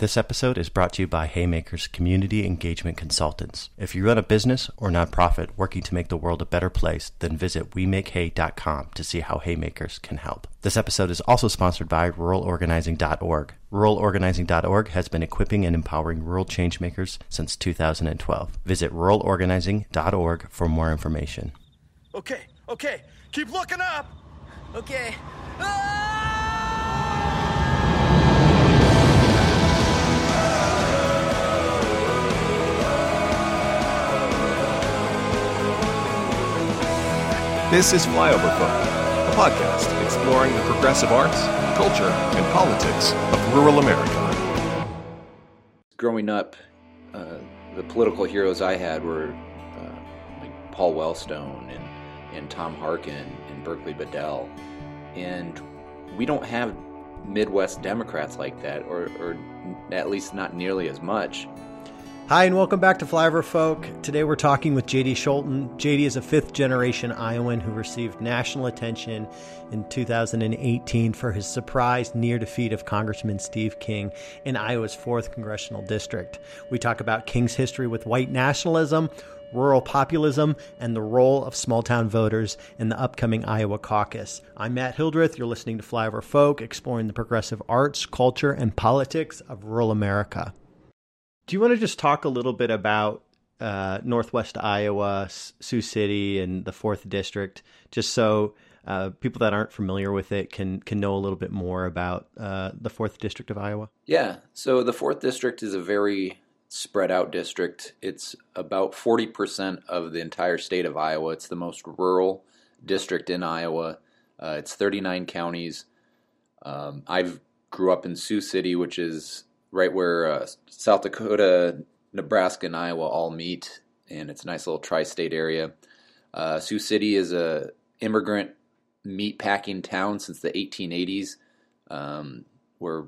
This episode is brought to you by Haymakers Community Engagement Consultants. If you run a business or nonprofit working to make the world a better place, then visit WeMakeHay.com to see how Haymakers can help. This episode is also sponsored by RuralOrganizing.org. RuralOrganizing.org has been equipping and empowering rural changemakers since 2012. Visit RuralOrganizing.org for more information. Okay, okay, keep looking up. Okay. Ah! This is Flyover Folk, a podcast exploring the progressive arts, culture, and politics of rural America. Growing up, uh, the political heroes I had were uh, like Paul Wellstone and, and Tom Harkin and Berkeley Bedell. And we don't have Midwest Democrats like that, or, or at least not nearly as much. Hi, and welcome back to Flyover Folk. Today we're talking with JD Scholten. JD is a fifth generation Iowan who received national attention in 2018 for his surprise near defeat of Congressman Steve King in Iowa's 4th Congressional District. We talk about King's history with white nationalism, rural populism, and the role of small town voters in the upcoming Iowa caucus. I'm Matt Hildreth. You're listening to Flyover Folk, exploring the progressive arts, culture, and politics of rural America. Do you want to just talk a little bit about uh, Northwest Iowa, Sioux City, and the Fourth District, just so uh, people that aren't familiar with it can can know a little bit more about uh, the Fourth District of Iowa? Yeah, so the Fourth District is a very spread out district. It's about forty percent of the entire state of Iowa. It's the most rural district in Iowa. Uh, it's thirty nine counties. Um, I grew up in Sioux City, which is right where uh, South Dakota, Nebraska, and Iowa all meet, and it's a nice little tri-state area. Uh, Sioux City is a immigrant meat packing town since the 1880s. Um, we're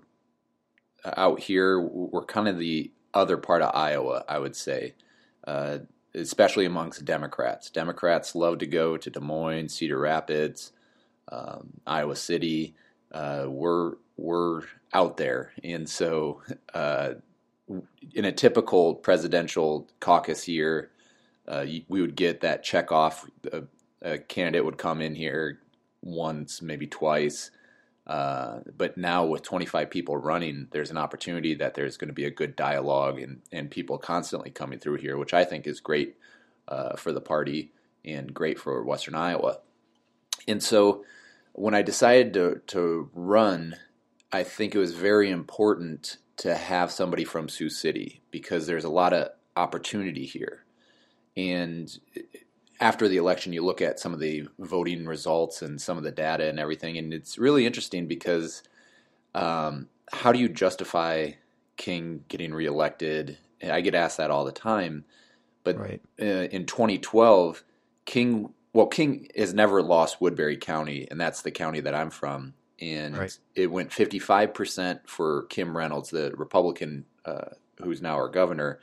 out here. We're kind of the other part of Iowa, I would say, uh, especially amongst Democrats. Democrats love to go to Des Moines, Cedar Rapids, um, Iowa City. Uh, we're we're out there. And so, uh, in a typical presidential caucus year, uh, we would get that check off. A, a, candidate would come in here once, maybe twice. Uh, but now, with 25 people running, there's an opportunity that there's going to be a good dialogue and, and people constantly coming through here, which I think is great uh, for the party and great for Western Iowa. And so, when I decided to, to run, I think it was very important to have somebody from Sioux City because there's a lot of opportunity here. And after the election, you look at some of the voting results and some of the data and everything, and it's really interesting because um, how do you justify King getting reelected? I get asked that all the time. But right. uh, in 2012, King, well, King has never lost Woodbury County, and that's the county that I'm from and right. it went 55% for Kim Reynolds, the Republican uh, who's now our governor,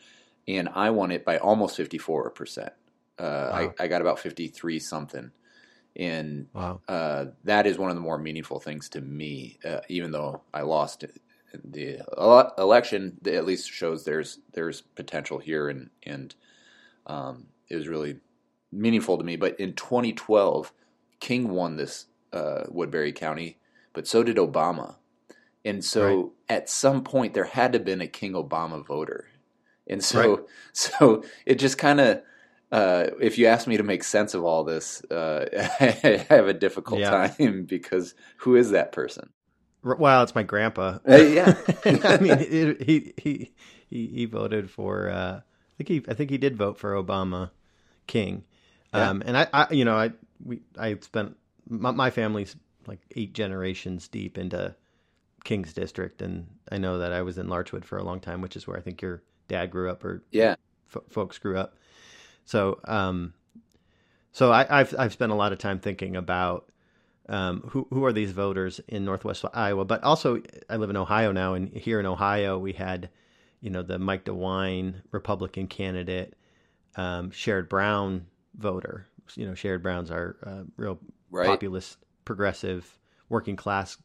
and I won it by almost 54%. Uh, wow. I, I, got about 53 something. And wow. uh, that is one of the more meaningful things to me, uh, even though I lost the election. At least shows there's there's potential here, and and um, it was really meaningful to me. But in 2012, King won this uh, Woodbury County but so did Obama. And so right. at some point there had to have been a King Obama voter. And so right. so it just kind of uh, if you ask me to make sense of all this, uh, I have a difficult yeah. time because who is that person? Well, it's my grandpa. Uh, yeah, I mean, it, he he he he voted for. Uh, I think he I think he did vote for Obama, King, yeah. um, and I, I you know I we I spent my, my family's like eight generations deep into King's District, and I know that I was in Larchwood for a long time, which is where I think your dad grew up, or yeah, f- folks grew up. So, um, so I, have I've spent a lot of time thinking about um, who who are these voters in Northwest Iowa, but also I live in Ohio now, and here in Ohio we had, you know, the Mike DeWine Republican candidate, um, Sherrod Brown voter. You know, Sherrod Brown's our uh, real right. populist progressive working class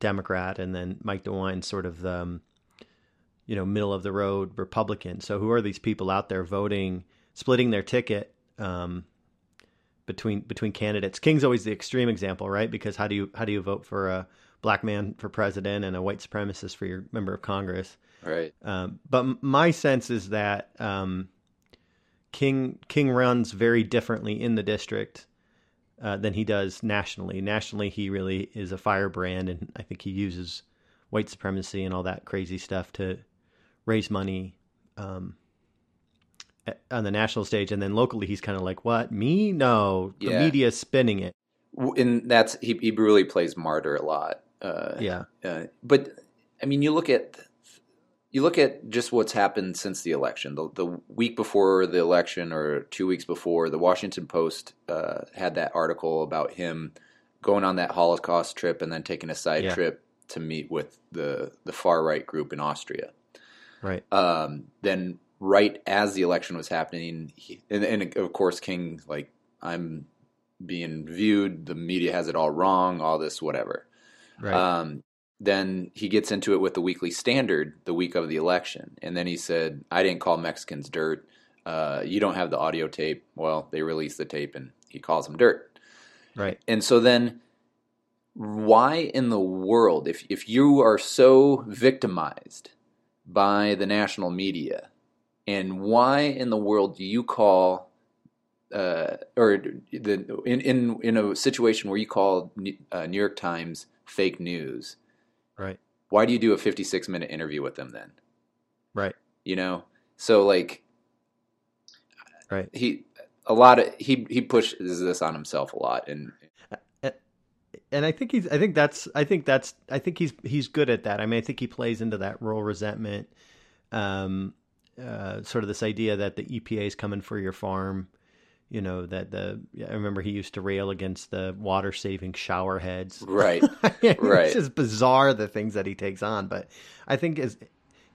Democrat, and then Mike DeWine sort of the um, you know, middle of the road Republican. So who are these people out there voting, splitting their ticket um, between between candidates? King's always the extreme example, right? Because how do you how do you vote for a black man for president and a white supremacist for your member of Congress? Right. Um, but my sense is that um, King King runs very differently in the district uh, than he does nationally. Nationally, he really is a firebrand, and I think he uses white supremacy and all that crazy stuff to raise money um, on the national stage. And then locally, he's kind of like, "What me? No, the Yeah. media's spinning it." And that's he. He really plays martyr a lot. Uh, Yeah, Uh, but I mean, you look at you look at just what's happened since the election. The, the week before the election, or two weeks before, the Washington Post uh, had that article about him going on that Holocaust trip and then taking a side Yeah. trip to meet with the the far right group in Austria. right. Um, then, right as the election was happening, he, and, and of course, King like I'm being viewed. The media has it all wrong. All this, whatever. Right. Um, then he gets into it with the Weekly Standard the week of the election, and then he said, "I didn't call Mexicans dirt. Uh, you don't have the audio tape." Well, they released the tape, and he calls them dirt. right. And so then, why in the world, if if you are so victimized by the national media, and why in the world do you call, uh, or the in in in a situation where you call uh, New York Times fake news? Right. Why do you do a fifty six minute interview with them then? Right. You know, so like Right. he a lot of he he pushes this on himself a lot, and and I think he's I think that's I think that's I think he's he's good at that. I mean, I think he plays into that rural resentment, um, uh, sort of this idea that the EPA is coming for your farm. You know that the I remember he used to rail against the water saving shower heads. right. it's Right. just bizarre the things that he takes on. But I think as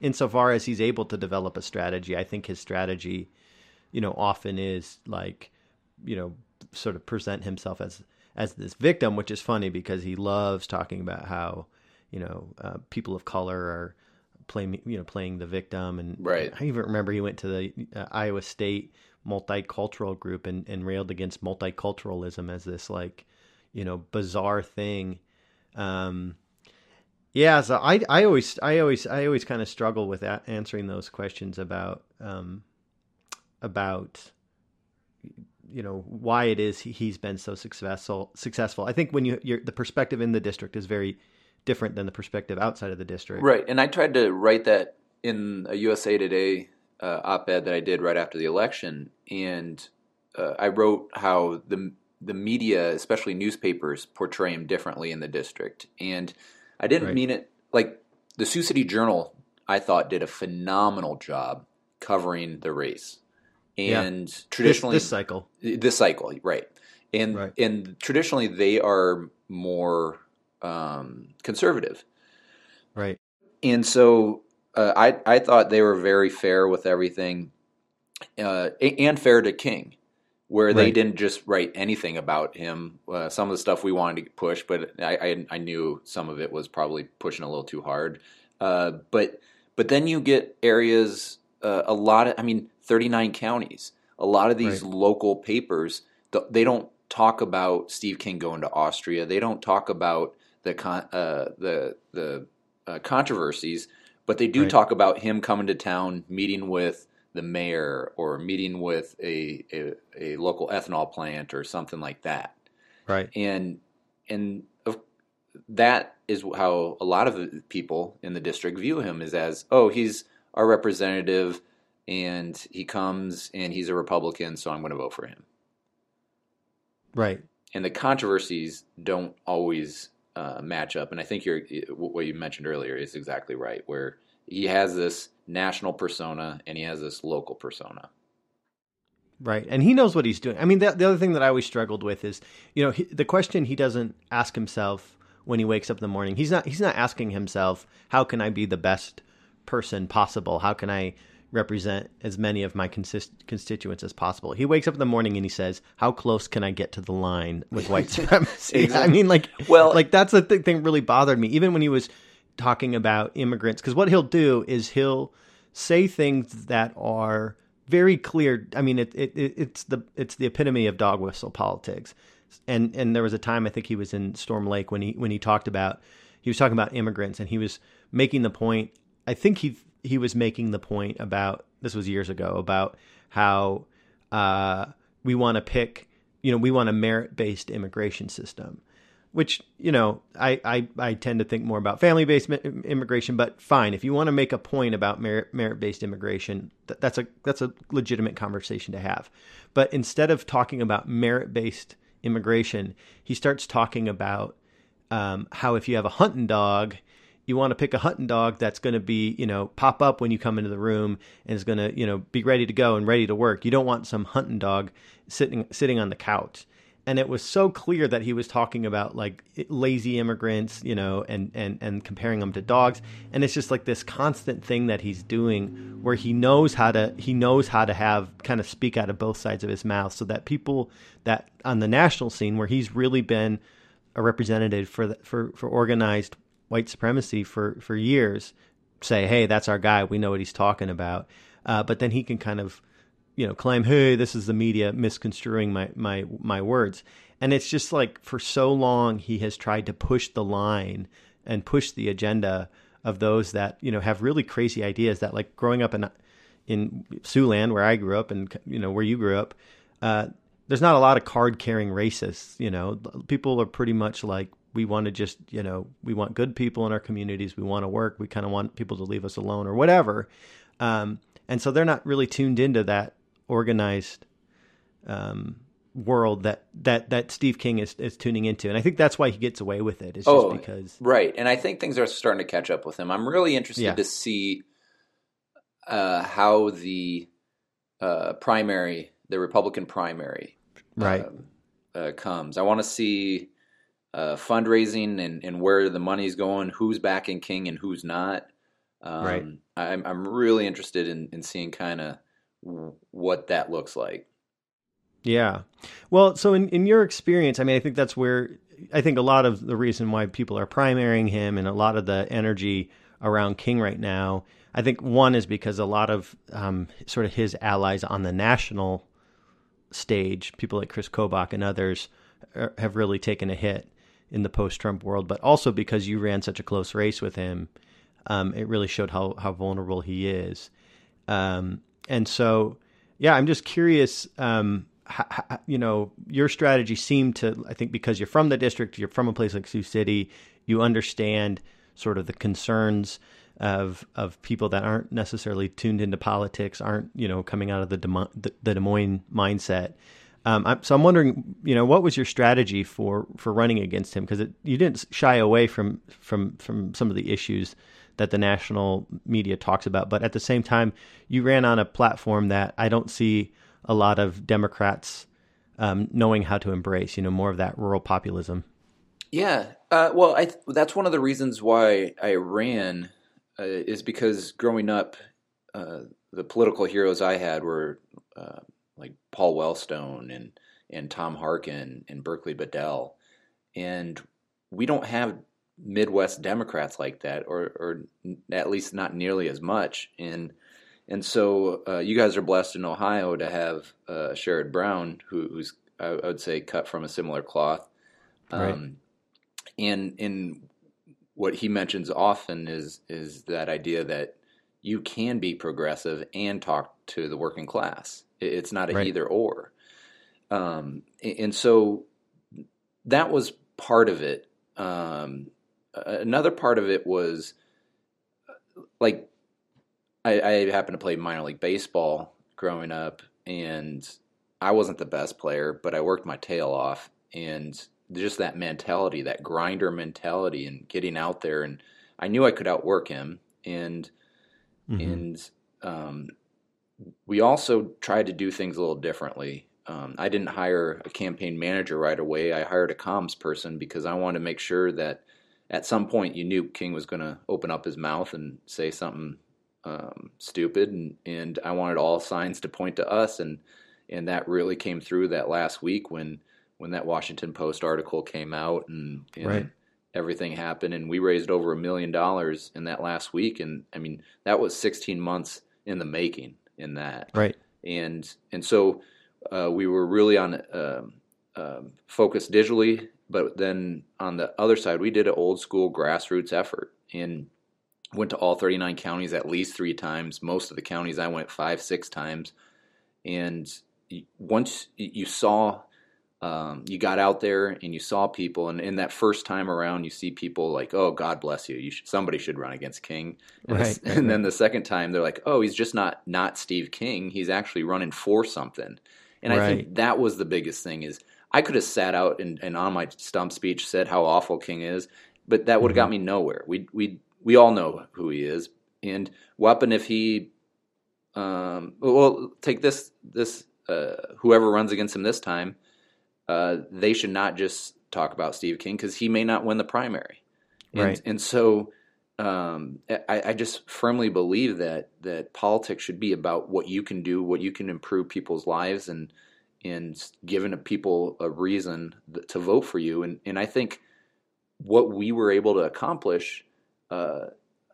insofar as he's able to develop a strategy, I think his strategy, you know, often is like, you know, sort of present himself as as this victim, which is funny because he loves talking about how, you know, uh, people of color are playing, you know, playing the victim. And Right. I even remember he went to the uh, Iowa State multicultural group and, and railed against multiculturalism as this like, you know, bizarre thing. Um, yeah, so I, I always, I always, I always kind of struggle with a- answering those questions about, um, about, you know, why it is he, he's been so successful. Successful. I think when you, you're, the perspective in the district is very different than the perspective outside of the district. Right, and I tried to write that in a USA Today uh, op-ed that I did right after the election, and uh, I wrote how the the media, especially newspapers, portray him differently in the district, and I didn't Right. mean it like the Sioux City Journal. I thought did a phenomenal job covering the race, Yeah. and This, traditionally this cycle. this cycle, right? And Right. and traditionally they are more um, conservative, Right. and so uh, I I thought they were very fair with everything, uh, and fair to King, where they didn't just write anything about him. Uh, some of the stuff we wanted to push, but I, I I knew some of it was probably pushing a little too hard. Uh, but but then you get areas, uh, a lot of I mean, thirty nine counties. A lot of these Right. local papers, they don't talk about Steve King going to Austria. They don't talk about the con- uh, the the uh, controversies, but they do Right. talk about him coming to town, meeting with the mayor, or meeting with a, a a local ethanol plant, or something like that. Right. And and of, that is how a lot of people in the district view him is as oh he's our representative and he comes and he's a Republican, so I'm going to vote for him Right. and the controversies don't always uh, match up. And I think you're, what you mentioned earlier is exactly right, where he has this national persona and he has this local persona. Right. And he knows what he's doing. I mean, the, the other thing that I always struggled with is, you know, he, the question he doesn't ask himself when he wakes up in the morning. He's not he's not asking himself, how can I be the best person possible? How can I represent as many of my consist- constituents as possible? He wakes up in the morning and he says, how close can I get to the line with white supremacy? I mean, like, Well- like that's the th- thing really bothered me. Even when he was talking about immigrants because what he'll do is he'll say things that are very clear. I mean, it, it, it's the it's the epitome of dog whistle politics. And and there was a time I think he was in Storm Lake when he when he talked about he was talking about immigrants and he was making the point. I think he he was making the point about this was years ago about how uh, we want to pick you know we want a merit based immigration system which you know I, I, I tend to think more about family based immigration but fine if you want to make a point about merit based immigration that, that's a that's a legitimate conversation to have. But instead of talking about merit based immigration he starts talking about um, how if you have a hunting dog you want to pick a hunting dog that's going to be you know pop up when you come into the room and is going to you know be ready to go and ready to work you don't want some hunting dog sitting sitting on the couch and it was so clear that he was talking about like lazy immigrants, you know, and and and comparing them to dogs. And it's just like this constant thing that he's doing, where he knows how to he knows how to have kind of speak out of both sides of his mouth, so that people that on the national scene where he's really been a representative for the, for for organized white supremacy for for years, say, hey, that's our guy. We know what he's talking about. Uh, but then he can kind of you know claim hey this is the media misconstruing my my my words and it's just like for so long he has tried to push the line and push the agenda of those that you know have really crazy ideas that like growing up in in Siouxland where I grew up and you know where you grew up uh, there's not a lot of card carrying racists you know people are pretty much like we want to just you know we want good people in our communities we want to work we kind of want people to leave us alone or whatever um, and so they're not really tuned into that organized um, world that that that Steve King is is tuning into, and I think that's why he gets away with it. It's oh, just because right, and I think things are starting to catch up with him. I'm really interested yeah. to see uh, how the uh, primary, the Republican primary, right, uh, uh comes. I want to see uh, fundraising and, and where the money's going, who's backing King and who's not. Um, right. I'm I'm really interested in, in seeing kind of what that looks like. Yeah. Well, so in, in your experience, I mean, I think that's where I think a lot of the reason why people are primarying him and a lot of the energy around King right now, I think one is because a lot of um, sort of his allies on the national stage, people like Chris Kobach and others, are, have really taken a hit in the post-Trump world, but also because you ran such a close race with him, um, it really showed how how vulnerable he is. Um, and so, yeah, I'm just curious. Um, how, you know, your strategy seemed to, I think, because you're from the district, you're from a place like Sioux City, you understand sort of the concerns of of people that aren't necessarily tuned into politics, aren't you know coming out of the Des, the Des Moines mindset. Um, I'm, so I'm wondering, you know, what was your strategy for for running against him? Because you didn't shy away from from from some of the issues that the national media talks about. But at the same time, you ran on a platform that I don't see a lot of Democrats um, knowing how to embrace. You know, more of that rural populism. Yeah, uh, well, I, that's one of the reasons why I ran uh, is because growing up, uh, the political heroes I had were uh, like Paul Wellstone and and Tom Harkin and Berkeley Bedell, and we don't have Midwest Democrats like that, or or at least not nearly as much. And and so uh, you guys are blessed in Ohio to have uh, Sherrod Brown, who, who's I, would say cut from a similar cloth. Um, right. And in what he mentions often is is that idea that you can be progressive and talk to the working class. It's not a right. either or. Um, and so that was part of it. Um, another part of it was like I, I happened to play minor league baseball growing up, and I wasn't the best player, but I worked my tail off, and just that mentality, that grinder mentality, and getting out there, and I knew I could outwork him, and mm-hmm. and um, we also tried to do things a little differently. Um, I didn't hire a campaign manager right away. I hired a comms person because I wanted to make sure that at some point you knew King was going to open up his mouth and say something um, stupid, and, and I wanted all signs to point to us, and and that really came through that last week when when that Washington Post article came out, and, and right. everything happened, and we raised over a million dollars in that last week. And I mean, that was 16 months in the making in that. Right. And and so uh, we were really on uh, uh, focused digitally, but then on the other side, we did an old school grassroots effort and went to all 39 counties at least three times. Most of the counties I went five, six times. And once you saw um, you got out there and you saw people, and in that first time around, you see people like, "Oh, God bless you. You should, somebody should run against King." And, right, the, and then the second time, they're like, "Oh, he's just not not Steve King. He's actually running for something." And right. I think that was the biggest thing is I could have sat out and, and on my stump speech said how awful King is, but that would have mm-hmm. got me nowhere. We we we all know who he is, and weapon if he, um, well, take this this uh, whoever runs against him this time uh, they should not just talk about Steve King because he may not win the primary. And, right. and so um, I, I, just firmly believe that that politics should be about what you can do, what you can improve people's lives, and and giving people a reason to vote for you. And and I think what we were able to accomplish. Uh,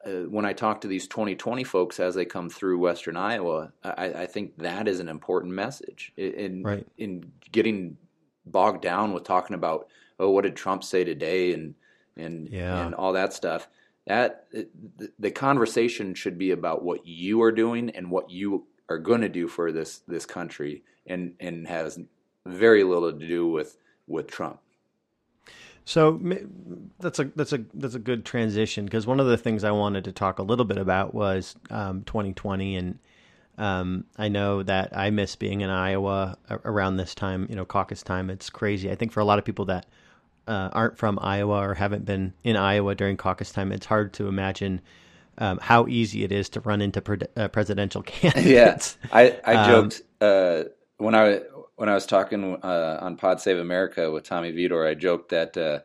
uh, when I talk to these 2020 folks as they come through Western Iowa, I, I think that is an important message in right. in getting bogged down with talking about oh what did Trump say today and and yeah. and all that stuff. That the, the conversation should be about what you are doing and what you are going to do for this this country, and and has very little to do with with Trump. So that's a that's a that's a good transition because one of the things I wanted to talk a little bit about was um, 2020 and um, I know that I miss being in Iowa around this time, you know, caucus time. It's crazy. I think for a lot of people that uh, aren't from Iowa or haven't been in Iowa during caucus time, it's hard to imagine um, how easy it is to run into pre- uh, presidential candidates. Yeah, I, I um, joked uh, when I when I was talking uh, on Pod Save America with Tommy Vietor. I joked that uh,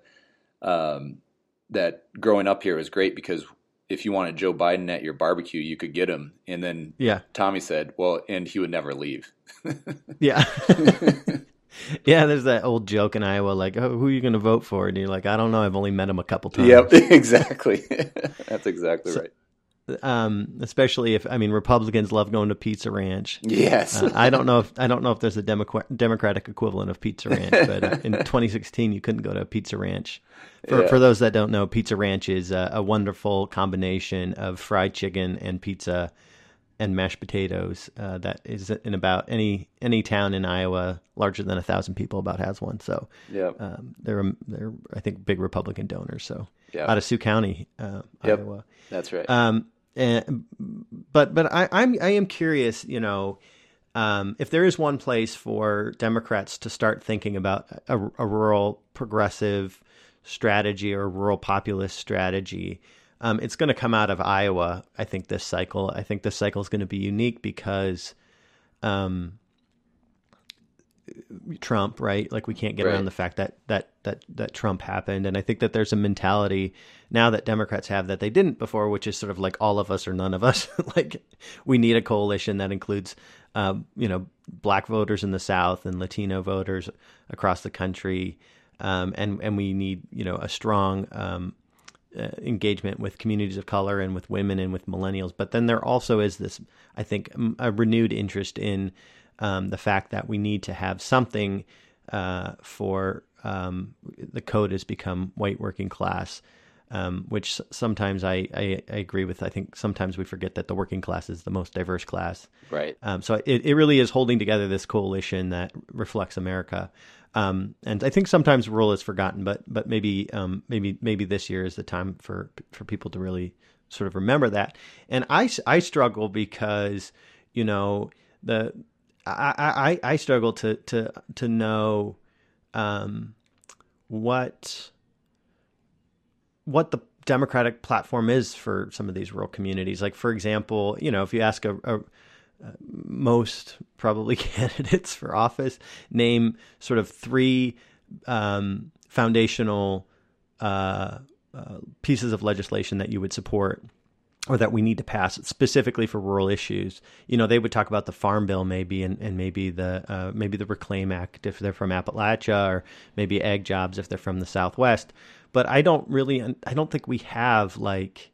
um, that growing up here was great because if you wanted Joe Biden at your barbecue, you could get him. And then yeah. Tommy said, well, and he would never leave. yeah. yeah, there's that old joke in Iowa, like, oh, who are you going to vote for? And you're like, I don't know. I've only met him a couple times. Yep, exactly. That's exactly so, right. Um, especially if I mean Republicans love going to Pizza Ranch. Yes, uh, I don't know if I don't know if there's a Democratic equivalent of Pizza Ranch, but uh, in 2016 you couldn't go to a Pizza Ranch. For, yeah. for those that don't know, Pizza Ranch is a, a, wonderful combination of fried chicken and pizza and mashed potatoes uh, that is in about any any town in Iowa larger than a thousand people about has one. So yeah, um, they're they're I think big Republican donors. So out of Sioux County, uh, yep. Iowa. That's right. Um, and, but but I, I'm I am curious, you know. Um, if there is one place for Democrats to start thinking about a, a rural progressive strategy or rural populist strategy. Um, it's going to come out of Iowa, I think, this cycle. I think this cycle is going to be unique because um, Trump, right? Like we can't get right. around the fact that that that that Trump happened, and I think that there's a mentality now that Democrats have that they didn't before, which is sort of like all of us or none of us. like we need a coalition that includes, um, you know, black voters in the South and Latino voters across the country um, and and we need you know a strong um, uh, engagement with communities of color and with women and with millennials. But then there also is this, I think, a renewed interest in um, the fact that we need to have something uh, for um, the code has become white working class. Um, which sometimes I, I, I, agree with. I think sometimes we forget that the working class is the most diverse class. Right. Um, so it, it really is holding together this coalition that reflects America. Um, and I think sometimes rural is forgotten, but but maybe um, maybe maybe this year is the time for for people to really sort of remember that. And I, I struggle because you know the I, I, I struggle to to to know um, what what the democratic platform is for some of these rural communities. Like for example, you know, if you ask a, a most probably candidates for office name sort of three um, foundational uh, uh, pieces of legislation that you would support or that we need to pass specifically for rural issues. You know, they would talk about the Farm Bill maybe, and, and maybe the uh, maybe the Reclaim Act if they're from Appalachia, or maybe Ag Jobs if they're from the Southwest. But I don't really, I don't think we have like,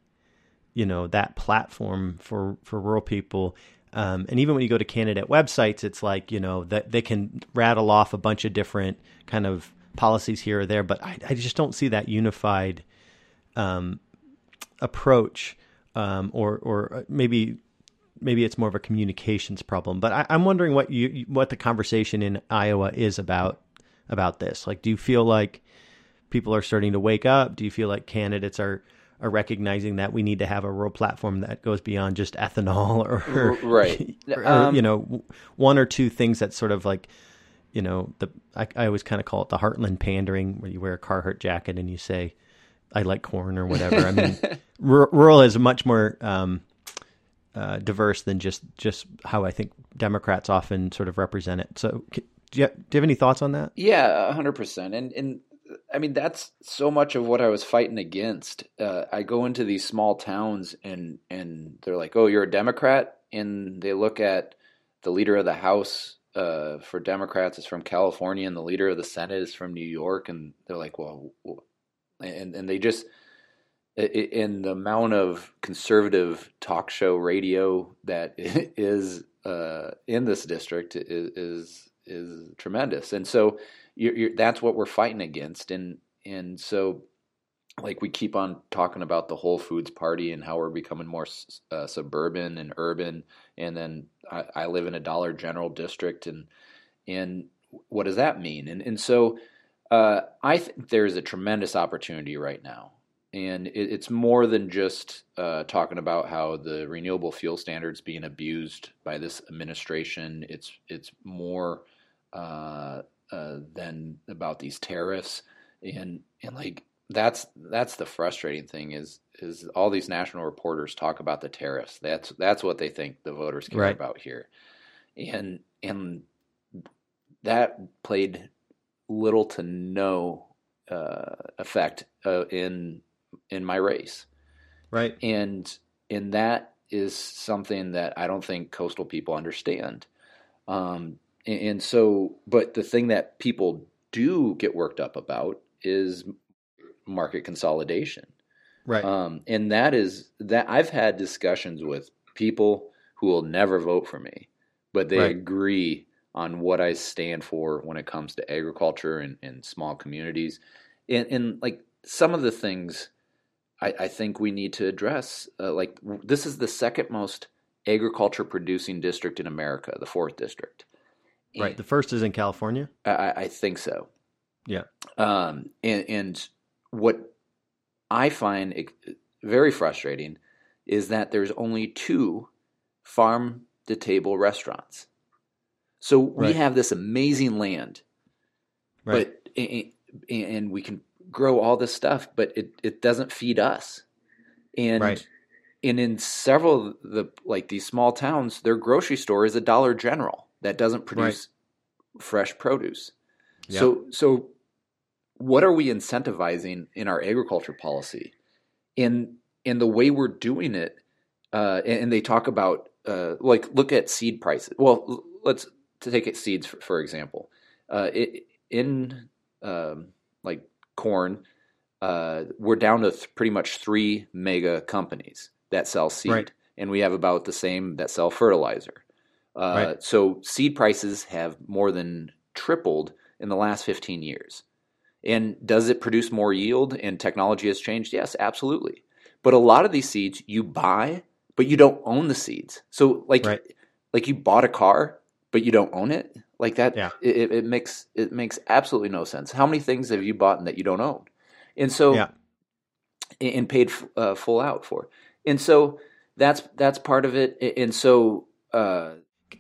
you know, that platform for for rural people. Um, and even when you go to candidate websites, it's like you know that they can rattle off a bunch of different kind of policies here or there, but I, I just don't see that unified um, approach um, or or uh, maybe maybe it's more of a communications problem. But I, am wondering what you what the conversation in Iowa is about about this. Like, do you feel like people are starting to wake up? Do you feel like candidates are are recognizing that we need to have a real platform that goes beyond just ethanol or, right or, um, you know one or two things that sort of like you know the I, I always kind of call it the heartland pandering where you wear a carhartt jacket and you say I like corn or whatever. I mean, r- rural is much more um, uh, diverse than just just how I think Democrats often sort of represent it. So, do you, have, do you have any thoughts on that? Yeah, hundred percent. And and I mean that's so much of what I was fighting against. Uh, I go into these small towns and and they're like, "Oh, you're a Democrat," and they look at the leader of the House uh, for Democrats is from California, and the leader of the Senate is from New York, and they're like, "Well, and and they just in the amount of conservative talk show radio that is uh, in this district is is, is tremendous, and so you're, you're, that's what we're fighting against, and and so like we keep on talking about the Whole Foods party and how we're becoming more uh, suburban and urban, and then I, I, live in a Dollar General district, and and what does that mean? And and so uh, I think there is a tremendous opportunity right now. And it, it's more than just uh, talking about how the renewable fuel standards being abused by this administration. It's it's more uh, uh, than about these tariffs, and and like that's that's the frustrating thing is is all these national reporters talk about the tariffs. That's that's what they think the voters care right. about here, and and that played little to no uh, effect uh, in in my race. Right. And and that is something that I don't think coastal people understand. Um, and, and so, but the thing that people do get worked up about is market consolidation. Right. Um, and that is that I've had discussions with people who will never vote for me, but they right. agree on what I stand for when it comes to agriculture and, and small communities. And, and, like some of the things I, I think we need to address, uh, like this is the second most agriculture producing district in America, the fourth district. And right. The first is in California? I, I think so. Yeah. Um, and, and what I find very frustrating is that there's only two farm to table restaurants so we right. have this amazing land, right. but and, and we can grow all this stuff, but it, it doesn't feed us. And right. and in several the like these small towns, their grocery store is a Dollar General that doesn't produce fresh produce. Yep. So so what are we incentivizing in our agriculture policy? And and the way we're doing it, uh, and, and, they talk about uh, like look at seed prices. Well, let's to take it seeds for, for example, uh, it, in um, like corn, uh, we're down to th- pretty much three mega companies that sell seed, right. and we have about the same that sell fertilizer. Uh, right. So seed prices have more than tripled in the last 15 years. And does it produce more yield and technology has changed? Yes, absolutely. But a lot of these seeds you buy, but you don't own the seeds. So like right. like you bought a car, but you don't own it like that yeah. it, it makes it makes absolutely no sense how many things have you bought that you don't own and so yeah. and paid uh, full out for and so that's that's part of it and so uh,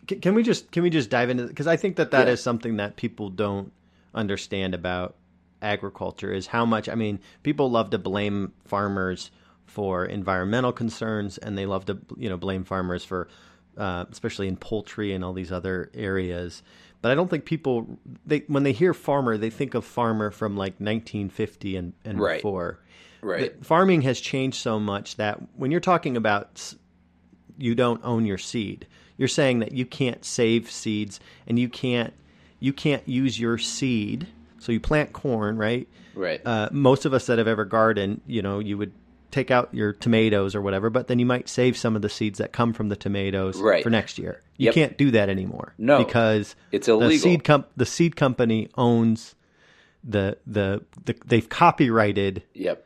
can we just can we just dive into because i think that that yeah. is something that people don't understand about agriculture is how much i mean people love to blame farmers for environmental concerns and they love to you know blame farmers for uh, especially in poultry and all these other areas. But I don't think people they when they hear farmer, they think of farmer from like 1950 and, and right. before. Right. the- farming has changed so much that when you're talking about you don't own your seed, you're saying that you can't save seeds and you can't you can't use your seed. So you plant corn, right? Right. Uh, most of us that have ever gardened, you know, you would take out your tomatoes or whatever, but then you might save some of the seeds that come from the tomatoes Right. for next year. You Yep. can't do that anymore. No. because It's The illegal. seed com- the seed company owns the, the the they've copyrighted yep.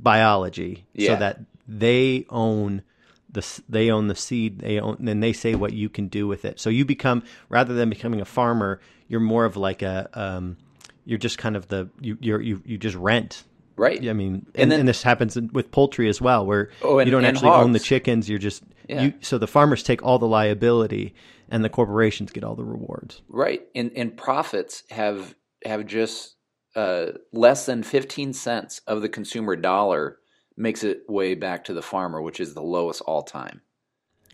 biology so that they own the they own the seed they own and they say what you can do with it so you become rather than becoming a farmer you're more of like a um, you're just kind of the you you're, you you just rent Right. I mean, and, And then- and this happens with poultry as well, where Oh, and- you don't actually own the chickens. You're just Yeah. you. So the farmers take all the liability, and the corporations get all the rewards. Right. And and profits have have just uh, less than 15 cents of the consumer dollar makes it way back to the farmer, which is the lowest all time.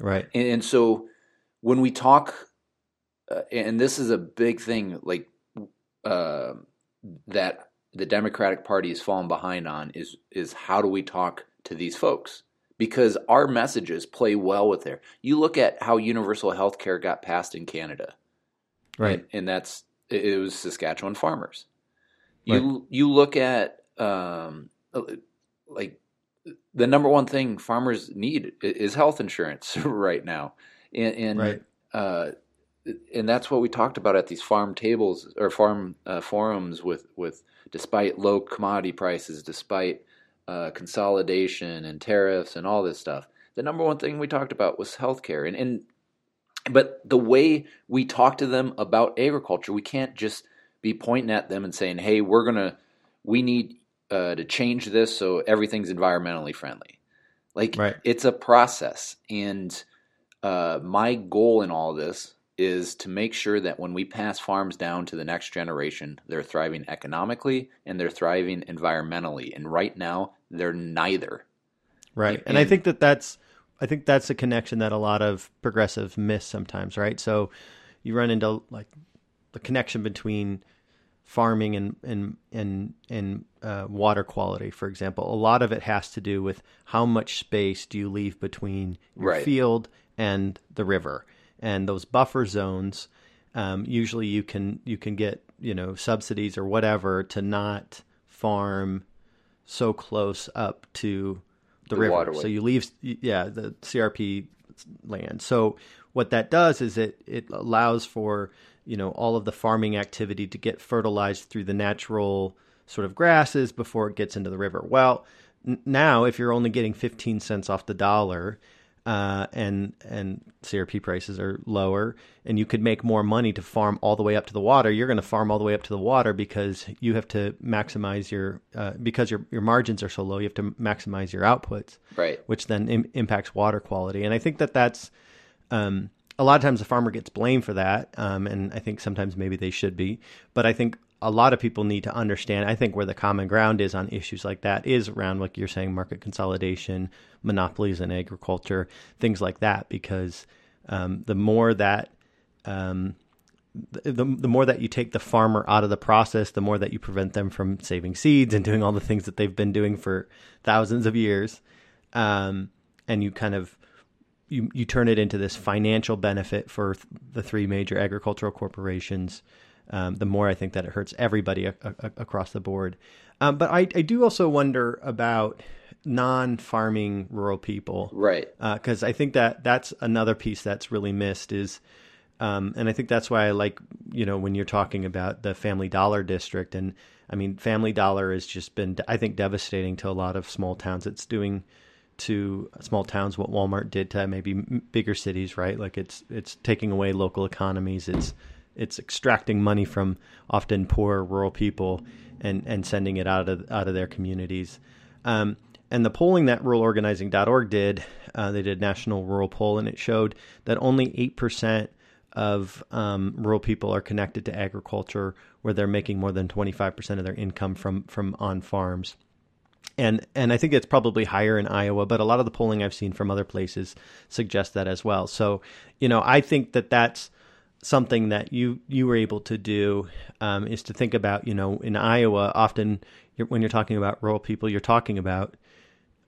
Right. And, and so when we talk, uh, and this is a big thing, like uh, that the Democratic Party has fallen behind on is is how do we talk to these folks? Because our messages play well with there. You look at how universal health care got passed in Canada, Right. and, and that's it was Saskatchewan farmers. You you look at um, like the number one thing farmers need is health insurance right now, and, and Right. uh, and that's what we talked about at these farm tables or farm uh, forums with with despite low commodity prices, despite uh, consolidation and tariffs and all this stuff. The number one thing we talked about was healthcare, and and but the way we talk to them about agriculture, we can't just be pointing at them and saying, "Hey, we're gonna, we need uh, to change this so everything's environmentally friendly." Like Right. it's a process, and uh, my goal in all this is to make sure that when we pass farms down to the next generation, they're thriving economically and they're thriving environmentally. And right now, they're neither. Right. And I think that that's I think that's a connection that a lot of progressives miss sometimes, right? So you run into like the connection between farming and and and and uh, water quality, for example. A lot of it has to do with how much space do you leave between your Right. field and the river, and those buffer zones. Um, usually, you can you can get you know subsidies or whatever to not farm so close up to the, The river. waterway. So you leave, yeah, the CRP land. So what that does is it it allows for you know all of the farming activity to get fertilized through the natural sort of grasses before it gets into the river. Well, n- now if you're only getting 15 cents off the dollar. Uh, and and CRP prices are lower, and you could make more money to farm all the way up to the water. You're going to farm all the way up to the water because you have to maximize your uh, because your your margins are so low. You have to maximize your outputs Right. which then Im- impacts water quality. And I think that that's um, a lot of times the farmer gets blamed for that, um, and I think sometimes maybe they should be. But I think a lot of people need to understand. I think where the common ground is on issues like that is around, like you're saying, market consolidation, monopolies in agriculture, things like that. Because um, the more that um, the, the more that you take the farmer out of the process, the more that you prevent them from saving seeds and doing all the things that they've been doing for thousands of years, um, and you kind of you you turn it into this financial benefit for th- the three major agricultural corporations. Um, the more I think that it hurts everybody a- a- across the board. Um, but I, I do also wonder about non-farming rural people, Right. because I think that that's another piece that's really missed is, um, and I think that's why I like you know when you're talking about the Family Dollar district, and I mean Family Dollar has just been I think devastating to a lot of small towns. It's doing to small towns what Walmart did to maybe bigger cities, right? Like it's it's taking away local economies. It's it's extracting money from often poor rural people and and sending it out of out of their communities. Um, and the polling that ruralorganizing.org did, uh, they did national rural poll, and it showed that only eight percent of um, rural people are connected to agriculture, where they're making more than twenty five percent of their income from from on farms and and I think it's probably higher in Iowa, but a lot of the polling I've seen from other places suggests that as well. So, you know, I think that that's something that you you were able to do um, is to think about you know in Iowa often you're, when you're talking about rural people you're talking about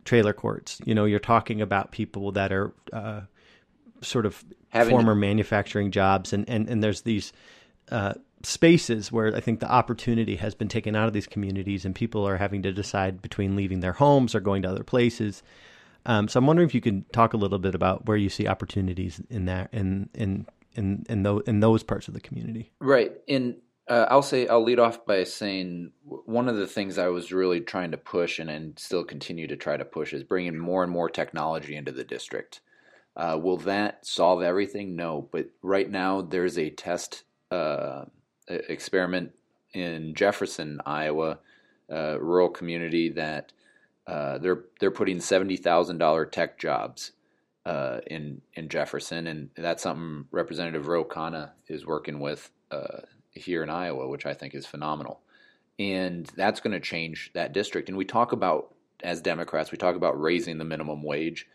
trailer courts you know you're talking about people that are uh, sort of Having former to- manufacturing jobs and and and there's these uh, spaces where I think the opportunity has been taken out of these communities and people are having to decide between leaving their homes or going to other places. Um, so I'm wondering if you can talk a little bit about where you see opportunities in that in in in in those in those parts of the community. Right. And uh, I'll say I'll lead off by saying one of the things I was really trying to push and, and still continue to try to push is bringing more and more technology into the district. Uh, will that solve everything? No. But right now there's a test uh, experiment in Jefferson, Iowa, uh, rural community that uh, they're they're putting seventy thousand dollar tech jobs uh, in in Jefferson, and that's something Representative Ro Khanna is working with uh, here in Iowa, which I think is phenomenal. And that's going to change that district. And we talk about as Democrats, we talk about raising the minimum wage,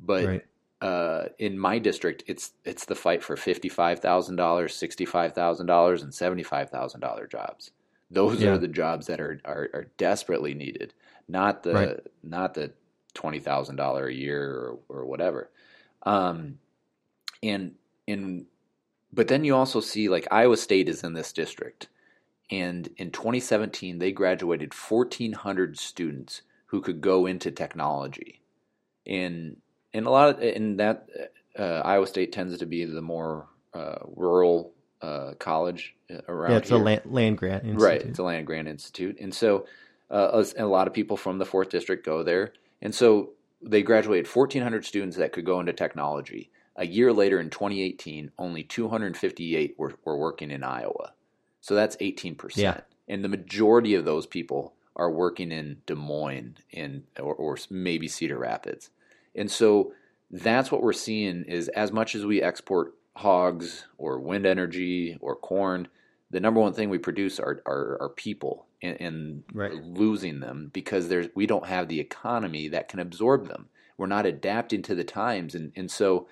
but Right. uh, in my district, it's it's the fight for fifty five thousand dollars, sixty five thousand dollars, and seventy five thousand dollar jobs. Those Yeah. are the jobs that are, are are desperately needed, not the Right. not the twenty thousand dollar a year or, or whatever. Um, and in but then you also see like Iowa State is in this district, and in 2017 they graduated 1,400 students who could go into technology, and and a lot of and that uh, Iowa State tends to be the more uh, rural uh, college uh, around Yeah, it's here. a land, land grant institute. Right, it's a land grant institute, and so uh, a lot of people from the fourth district go there, and so they graduated 1,400 students that could go into technology. A year later, in 2018, only 258 were, were working in Iowa, so that's 18 Yeah. percent, and the majority of those people are working in Des Moines in or, or maybe Cedar Rapids, and so that's what we're seeing is as much as we export hogs or wind energy or corn, the number one thing we produce are are, are people and, and Right. losing them because there's we don't have the economy that can absorb them. We're not adapting to the times, and and so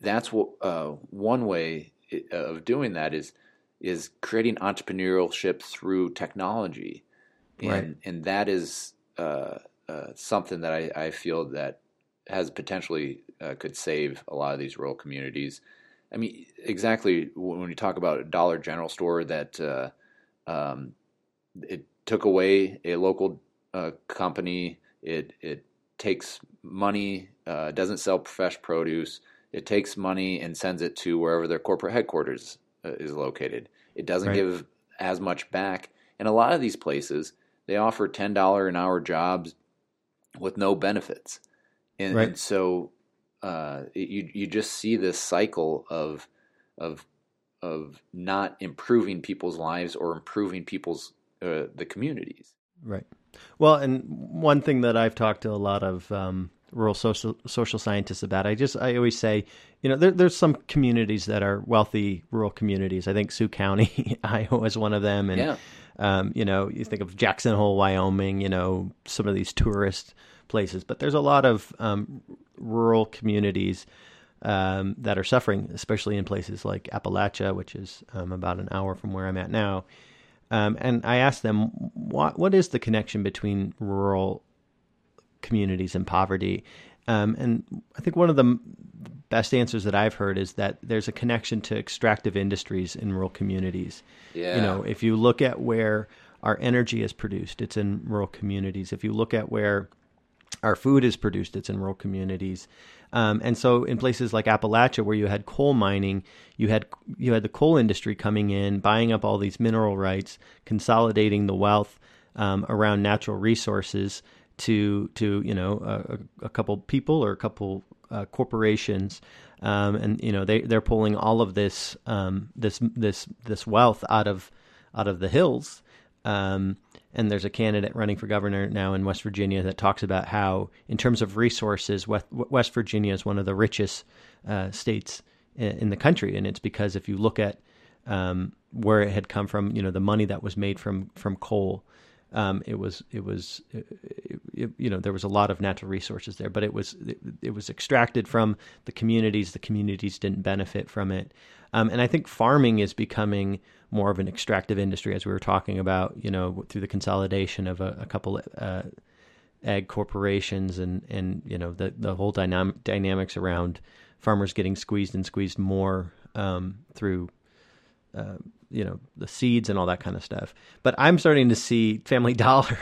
that's what uh, one way of doing that is is creating entrepreneurship through technology, and Right. and that is uh, uh, something that I, I feel that has potentially uh, could save a lot of these rural communities. I mean, exactly when you talk about a Dollar General store that uh, um, it took away a local uh, company, it it takes money, uh, doesn't sell fresh produce. It takes money and sends it to wherever their corporate headquarters uh, is located. It doesn't Right. give as much back. And a lot of these places, they offer ten dollar an hour jobs with no benefits, and, Right. and so uh, you you just see this cycle of of of not improving people's lives or improving people's uh, the communities. Right. Well, and one thing that I've talked to a lot of um, rural social social scientists about, I just I always say, you know, there, there's some communities that are wealthy rural communities. I think Sioux County, Iowa, is one of them, and Yeah. Um, you know, you think of Jackson Hole, Wyoming, you know, some of these tourist places, but there's a lot of um, rural communities um, that are suffering, especially in places like Appalachia, which is um, about an hour from where I'm at now. Um, and I asked them, what, what is the connection between rural communities and poverty? Um, and I think one of the best answers that I've heard is that there's a connection to extractive industries in rural communities. Yeah. You know, if you look at where our energy is produced, it's in rural communities. If you look at where our food is produced, it's in rural communities. Um, and so, in places like Appalachia, where you had coal mining, you had you had the coal industry coming in, buying up all these mineral rights, consolidating the wealth um, around natural resources to to you know a, a couple people or a couple uh, corporations, um, and you know they they're pulling all of this um, this this this wealth out of out of the hills. Um, and there's a candidate running for governor now in West Virginia that talks about how, in terms of resources, West, West Virginia is one of the richest uh, states in, in the country, and it's because if you look at um, where it had come from, you know, the money that was made from from coal, Um, it was it was it, it, you know there was a lot of natural resources there, but it was it, it, was extracted from the communities. The communities didn't benefit from it, um, and I think farming is becoming more of an extractive industry, as we were talking about. You know, through the consolidation of a, a couple. Uh, ag corporations and and you know the the whole dynamic dynamics around farmers getting squeezed and squeezed more um, through uh, you know the seeds and all that kind of stuff. But I'm starting to see Family Dollar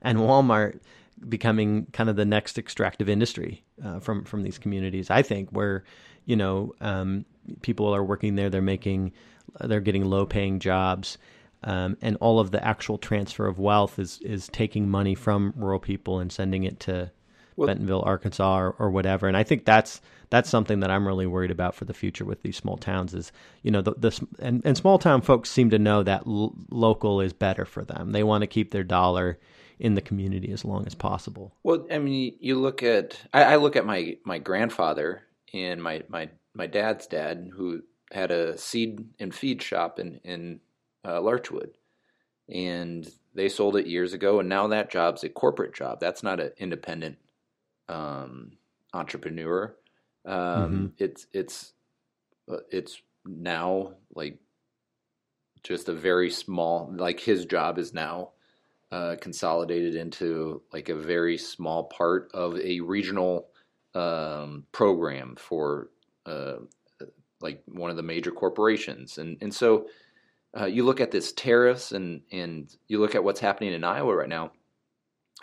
and Walmart becoming kind of the next extractive industry uh, from from these communities. I think where you know um, people are working there, they're making they're getting low paying jobs. Um, and all of the actual transfer of wealth is is taking money from rural people and sending it to well, Bentonville, Arkansas, or, or, whatever. And I think that's that's something that I'm really worried about for the future with these small towns. Is you know the, the and, and small town folks seem to know that l- local is better for them. They want to keep their dollar in the community as long as possible. Well, I mean, you look at I, I look at my my grandfather and my my my dad's dad who had a seed and feed shop in in uh, Larchwood, and they sold it years ago, and now that job's a corporate job. That's not an independent um, entrepreneur. Um, mm-hmm. It's it's uh, it's now like just a very small like his job is now uh, consolidated into like a very small part of a regional um, program for uh, like one of the major corporations and and so uh, you look at this tariffs and and you look at what's happening in Iowa right now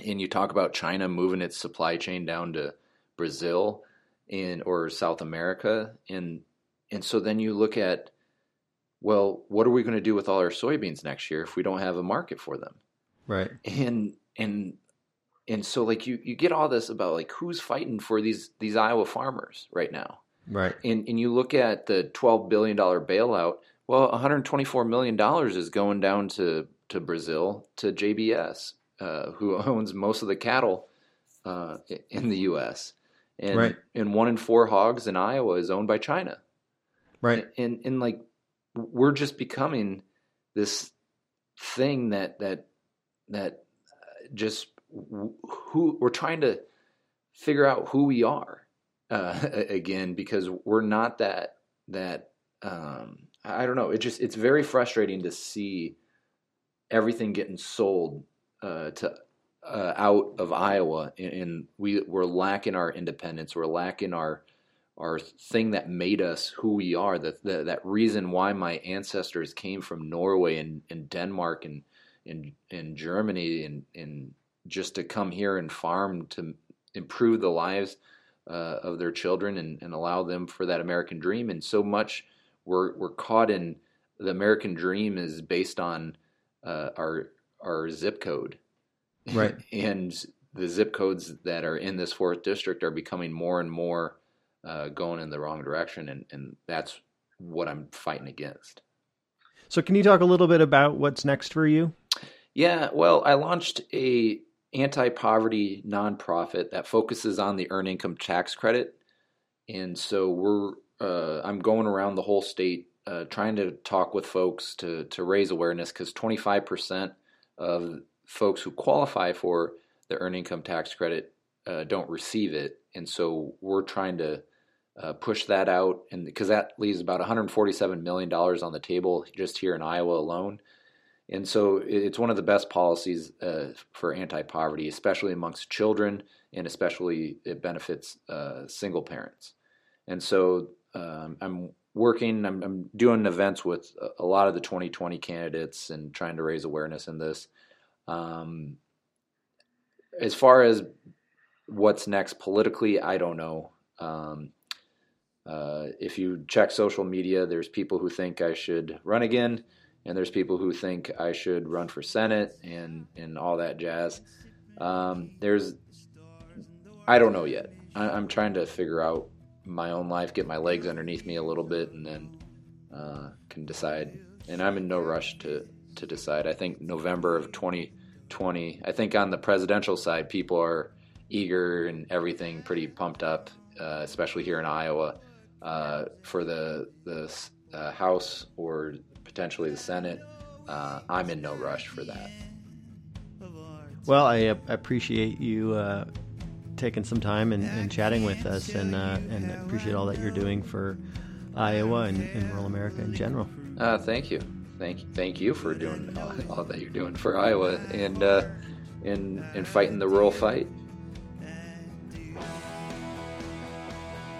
and you talk about China moving its supply chain down to Brazil in or South America and and so then you look at well what are we going to do with all our soybeans next year if we don't have a market for them? Right. And and and so like you you get all this about like who's fighting for these these Iowa farmers right now. Right. And and you look at the 12 billion dollar bailout well 124 million dollars is going down to to Brazil to JBS uh, who owns most of the cattle uh, in the U.S. And right. and one in four hogs in Iowa is owned by China. Right. And and like we're just becoming this thing that that that just who we're trying to figure out who we are uh, again because we're not that that um, I don't know. It just it's very frustrating to see everything getting sold uh, to uh, out of Iowa, and we we're lacking our independence. We're lacking our our thing that made us who we are. That that reason why my ancestors came from Norway and, and Denmark and in in Germany and and just to come here and farm to improve the lives uh, of their children and, and allow them for that American dream. And so much we're we're caught in the American dream is based on uh, our our zip code. Right. and the zip codes that are in this fourth district are becoming more and more uh, going in the wrong direction. And, and that's what I'm fighting against. So, can you talk a little bit about what's next for you? Yeah, well, I launched a anti-poverty nonprofit that focuses on the earned income tax credit, and so we're uh, I'm going around the whole state uh, trying to talk with folks to to raise awareness because 25 percent of folks who qualify for the earned income tax credit uh, don't receive it, and so we're trying to uh, push that out, and because that leaves about 147 million dollars on the table just here in Iowa alone, and so it's one of the best policies uh, for anti-poverty, especially amongst children, and especially it benefits uh, single parents, and so um, I'm working. I'm, I'm, doing events with a lot of the 2020 candidates and trying to raise awareness in this. Um, as far as what's next politically, I don't know. Um, uh, if you check social media, there's people who think I should run again, and there's people who think I should run for Senate and and all that jazz. Um, there's, I don't know yet. I, I'm trying to figure out my own life, get my legs underneath me a little bit, and then uh, can decide. And I'm in no rush to to decide. I think November of 2020. I think on the presidential side, people are eager and everything, pretty pumped up, uh, especially here in Iowa, uh, for the the uh, House or potentially the Senate. Uh, I'm in no rush for that. Well, I appreciate you uh, taking some time and, and, chatting with us, and uh, and appreciate all that you're doing for Iowa and, and rural America in general. Uh, thank you, thank you, thank you for doing all, all that you're doing for Iowa and uh, in in fighting the rural fight.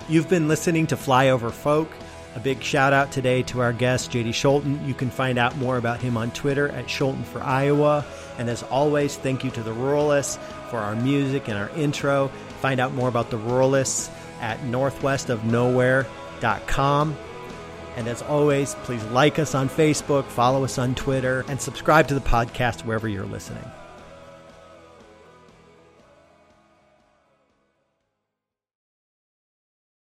You've been listening to Flyover Folk. A big shout out today to our guest, JD Scholten. You can find out more about him on Twitter at Scholten for Iowa. And as always, thank you to the Ruralists for our music and our intro. Find out more about the Ruralists at northwestofnowhere.com. And as always, please like us on Facebook, follow us on Twitter, and subscribe to the podcast wherever you're listening.